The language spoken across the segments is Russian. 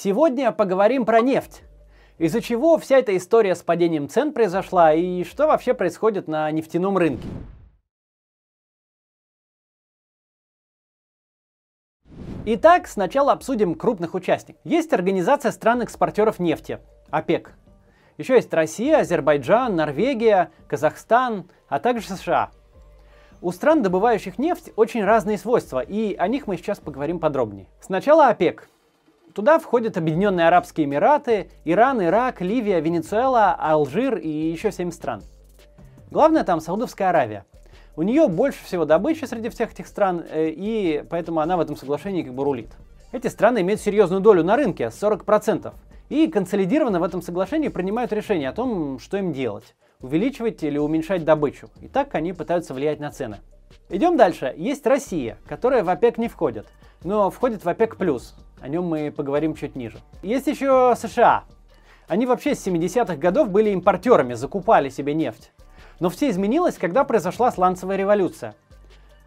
Сегодня поговорим про нефть. Из-за чего вся эта история с падением цен произошла и что вообще происходит на нефтяном рынке. Итак, сначала обсудим крупных участников. Есть Организация стран-экспортеров нефти, ОПЕК. Еще есть Россия, Азербайджан, Норвегия, Казахстан, а также США. У стран, добывающих нефть, очень разные свойства, и о них мы сейчас поговорим подробнее. Сначала ОПЕК. Туда входят Объединенные Арабские Эмираты, Иран, Ирак, Ливия, Венесуэла, Алжир и еще 7 стран. Главное там Саудовская Аравия. У нее больше всего добычи среди всех этих стран, э, и поэтому она в этом соглашении как бы рулит. Эти страны имеют серьезную долю на рынке, 40%, и консолидированно в этом соглашении принимают решение о том, что им делать увеличивать или уменьшать добычу. И так они пытаются влиять на цены. Идем дальше. Есть Россия, которая в ОПЕК не входит, но входит в ОПЕК+. О нем мы поговорим чуть ниже. Есть еще США. Они вообще с 70-х годов были импортерами, закупали себе нефть. Но все изменилось, когда произошла сланцевая революция.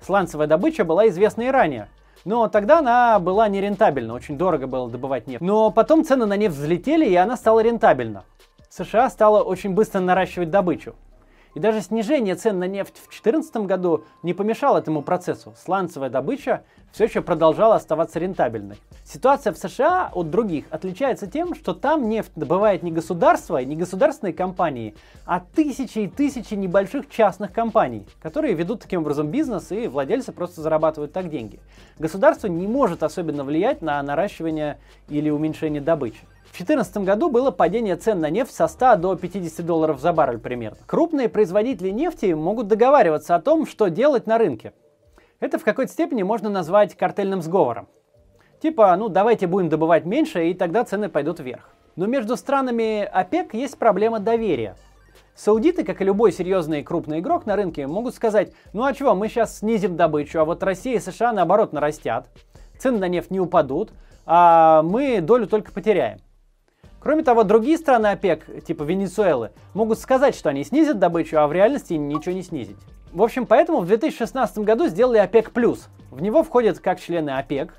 Сланцевая добыча была известна и ранее, но тогда она была нерентабельна, очень дорого было добывать нефть. Но потом цены на нефть взлетели, и она стала рентабельна. США стала очень быстро наращивать добычу. И даже снижение цен на нефть в 2014 году не помешало этому процессу. Сланцевая добыча все еще продолжала оставаться рентабельной. Ситуация в США от других отличается тем, что там нефть добывает не государство и не государственные компании, а тысячи и тысячи небольших частных компаний, которые ведут таким образом бизнес и владельцы просто зарабатывают так деньги. Государство не может особенно влиять на наращивание или уменьшение добычи. В 2014 году было падение цен на нефть со 100 до 50 долларов за баррель примерно. Крупные производители нефти могут договариваться о том, что делать на рынке. Это в какой-то степени можно назвать картельным сговором. Типа, ну давайте будем добывать меньше, и тогда цены пойдут вверх. Но между странами ОПЕК есть проблема доверия. Саудиты, как и любой серьезный крупный игрок на рынке, могут сказать, ну а чего, мы сейчас снизим добычу, а вот Россия и США наоборот нарастят, цены на нефть не упадут, а мы долю только потеряем. Кроме того, другие страны ОПЕК, типа Венесуэлы, могут сказать, что они снизят добычу, а в реальности ничего не снизить. В общем, поэтому в 2016 году сделали ОПЕК+. В него входят как члены ОПЕК,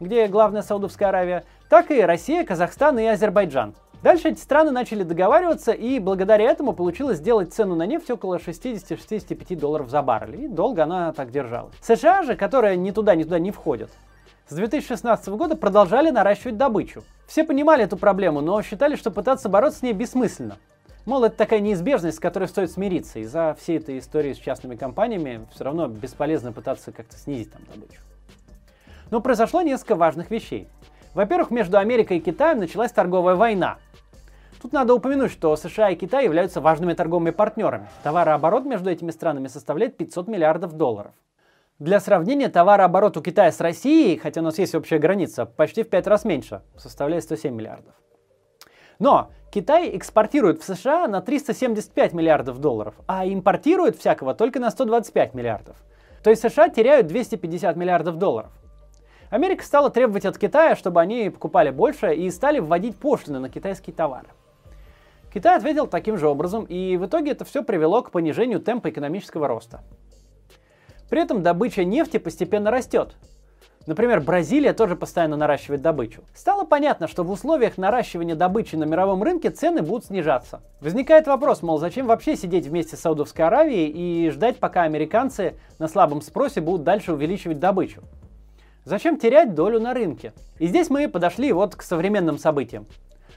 где главная Саудовская Аравия, так и Россия, Казахстан и Азербайджан. Дальше эти страны начали договариваться, и благодаря этому получилось сделать цену на нефть около 60-65 долларов за баррель. И долго она так держалась. США же, которая ни туда, ни туда не входит, с 2016 года продолжали наращивать добычу. Все понимали эту проблему, но считали, что пытаться бороться с ней бессмысленно. Мол, это такая неизбежность, с которой стоит смириться. Из-за всей этой истории с частными компаниями все равно бесполезно пытаться как-то снизить там добычу. Но произошло несколько важных вещей. Во-первых, между Америкой и Китаем началась торговая война. Тут надо упомянуть, что США и Китай являются важными торговыми партнерами. Товарооборот между этими странами составляет 500 миллиардов долларов. Для сравнения, товарооборот у Китая с Россией, хотя у нас есть общая граница, почти в 5 раз меньше, составляет 107 миллиардов. Но Китай экспортирует в США на 375 миллиардов долларов, а импортирует всякого только на 125 миллиардов. То есть США теряют 250 миллиардов долларов. Америка стала требовать от Китая, чтобы они покупали больше и стали вводить пошлины на китайские товары. Китай ответил таким же образом, и в итоге это все привело к понижению темпа экономического роста. При этом добыча нефти постепенно растет. Например, Бразилия тоже постоянно наращивает добычу. Стало понятно, что в условиях наращивания добычи на мировом рынке цены будут снижаться. Возникает вопрос, мол, зачем вообще сидеть вместе с Саудовской Аравией и ждать, пока американцы на слабом спросе будут дальше увеличивать добычу? Зачем терять долю на рынке? И здесь мы подошли вот к современным событиям.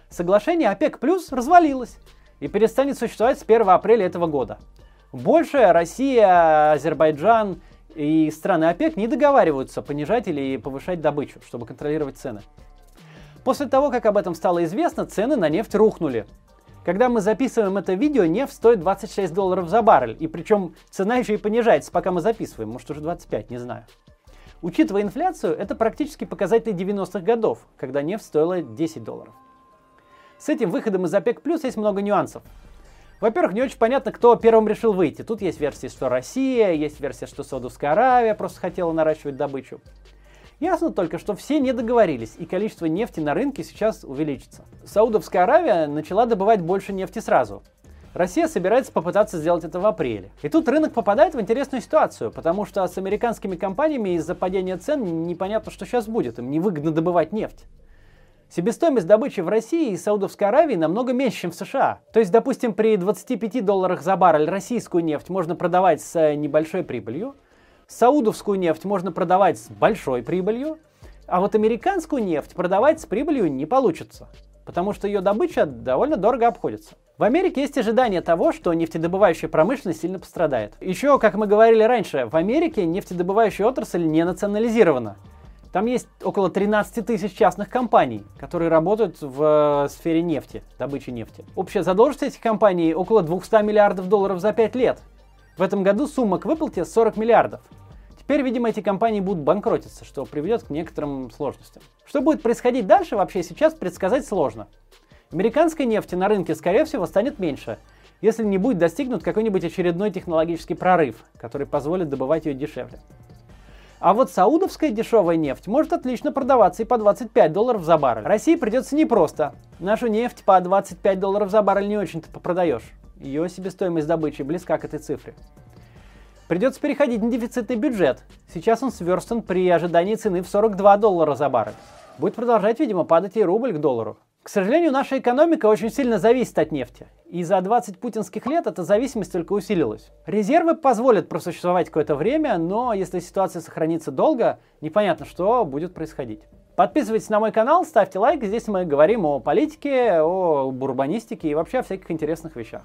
Соглашение ОПЕК плюс развалилось и перестанет существовать с 1 апреля этого года. Больше Россия, Азербайджан и страны ОПЕК не договариваются понижать или повышать добычу, чтобы контролировать цены. После того, как об этом стало известно, цены на нефть рухнули. Когда мы записываем это видео, нефть стоит 26 долларов за баррель. И причем цена еще и понижается, пока мы записываем. Может уже 25, не знаю. Учитывая инфляцию, это практически показатель 90-х годов, когда нефть стоила 10 долларов. С этим выходом из ОПЕК плюс есть много нюансов. Во-первых, не очень понятно, кто первым решил выйти. Тут есть версия, что Россия, есть версия, что Саудовская Аравия просто хотела наращивать добычу. Ясно только, что все не договорились, и количество нефти на рынке сейчас увеличится. Саудовская Аравия начала добывать больше нефти сразу. Россия собирается попытаться сделать это в апреле. И тут рынок попадает в интересную ситуацию, потому что с американскими компаниями из-за падения цен непонятно, что сейчас будет. Им невыгодно добывать нефть. Себестоимость добычи в России и Саудовской Аравии намного меньше, чем в США. То есть, допустим, при 25 долларах за баррель российскую нефть можно продавать с небольшой прибылью, саудовскую нефть можно продавать с большой прибылью, а вот американскую нефть продавать с прибылью не получится, потому что ее добыча довольно дорого обходится. В Америке есть ожидание того, что нефтедобывающая промышленность сильно пострадает. Еще, как мы говорили раньше, в Америке нефтедобывающая отрасль не национализирована. Там есть около 13 тысяч частных компаний, которые работают в э, сфере нефти, добычи нефти. Общая задолженность этих компаний около 200 миллиардов долларов за 5 лет. В этом году сумма к выплате 40 миллиардов. Теперь, видимо, эти компании будут банкротиться, что приведет к некоторым сложностям. Что будет происходить дальше, вообще сейчас предсказать сложно. Американской нефти на рынке, скорее всего, станет меньше, если не будет достигнут какой-нибудь очередной технологический прорыв, который позволит добывать ее дешевле. А вот саудовская дешевая нефть может отлично продаваться и по 25 долларов за баррель. России придется непросто. Нашу нефть по 25 долларов за баррель не очень-то попродаешь. Ее себестоимость добычи близка к этой цифре. Придется переходить на дефицитный бюджет. Сейчас он сверстан при ожидании цены в 42 доллара за баррель. Будет продолжать, видимо, падать и рубль к доллару. К сожалению, наша экономика очень сильно зависит от нефти. И за 20 путинских лет эта зависимость только усилилась. Резервы позволят просуществовать какое-то время, но если ситуация сохранится долго, непонятно, что будет происходить. Подписывайтесь на мой канал, ставьте лайк. Здесь мы говорим о политике, о урбанистике и вообще о всяких интересных вещах.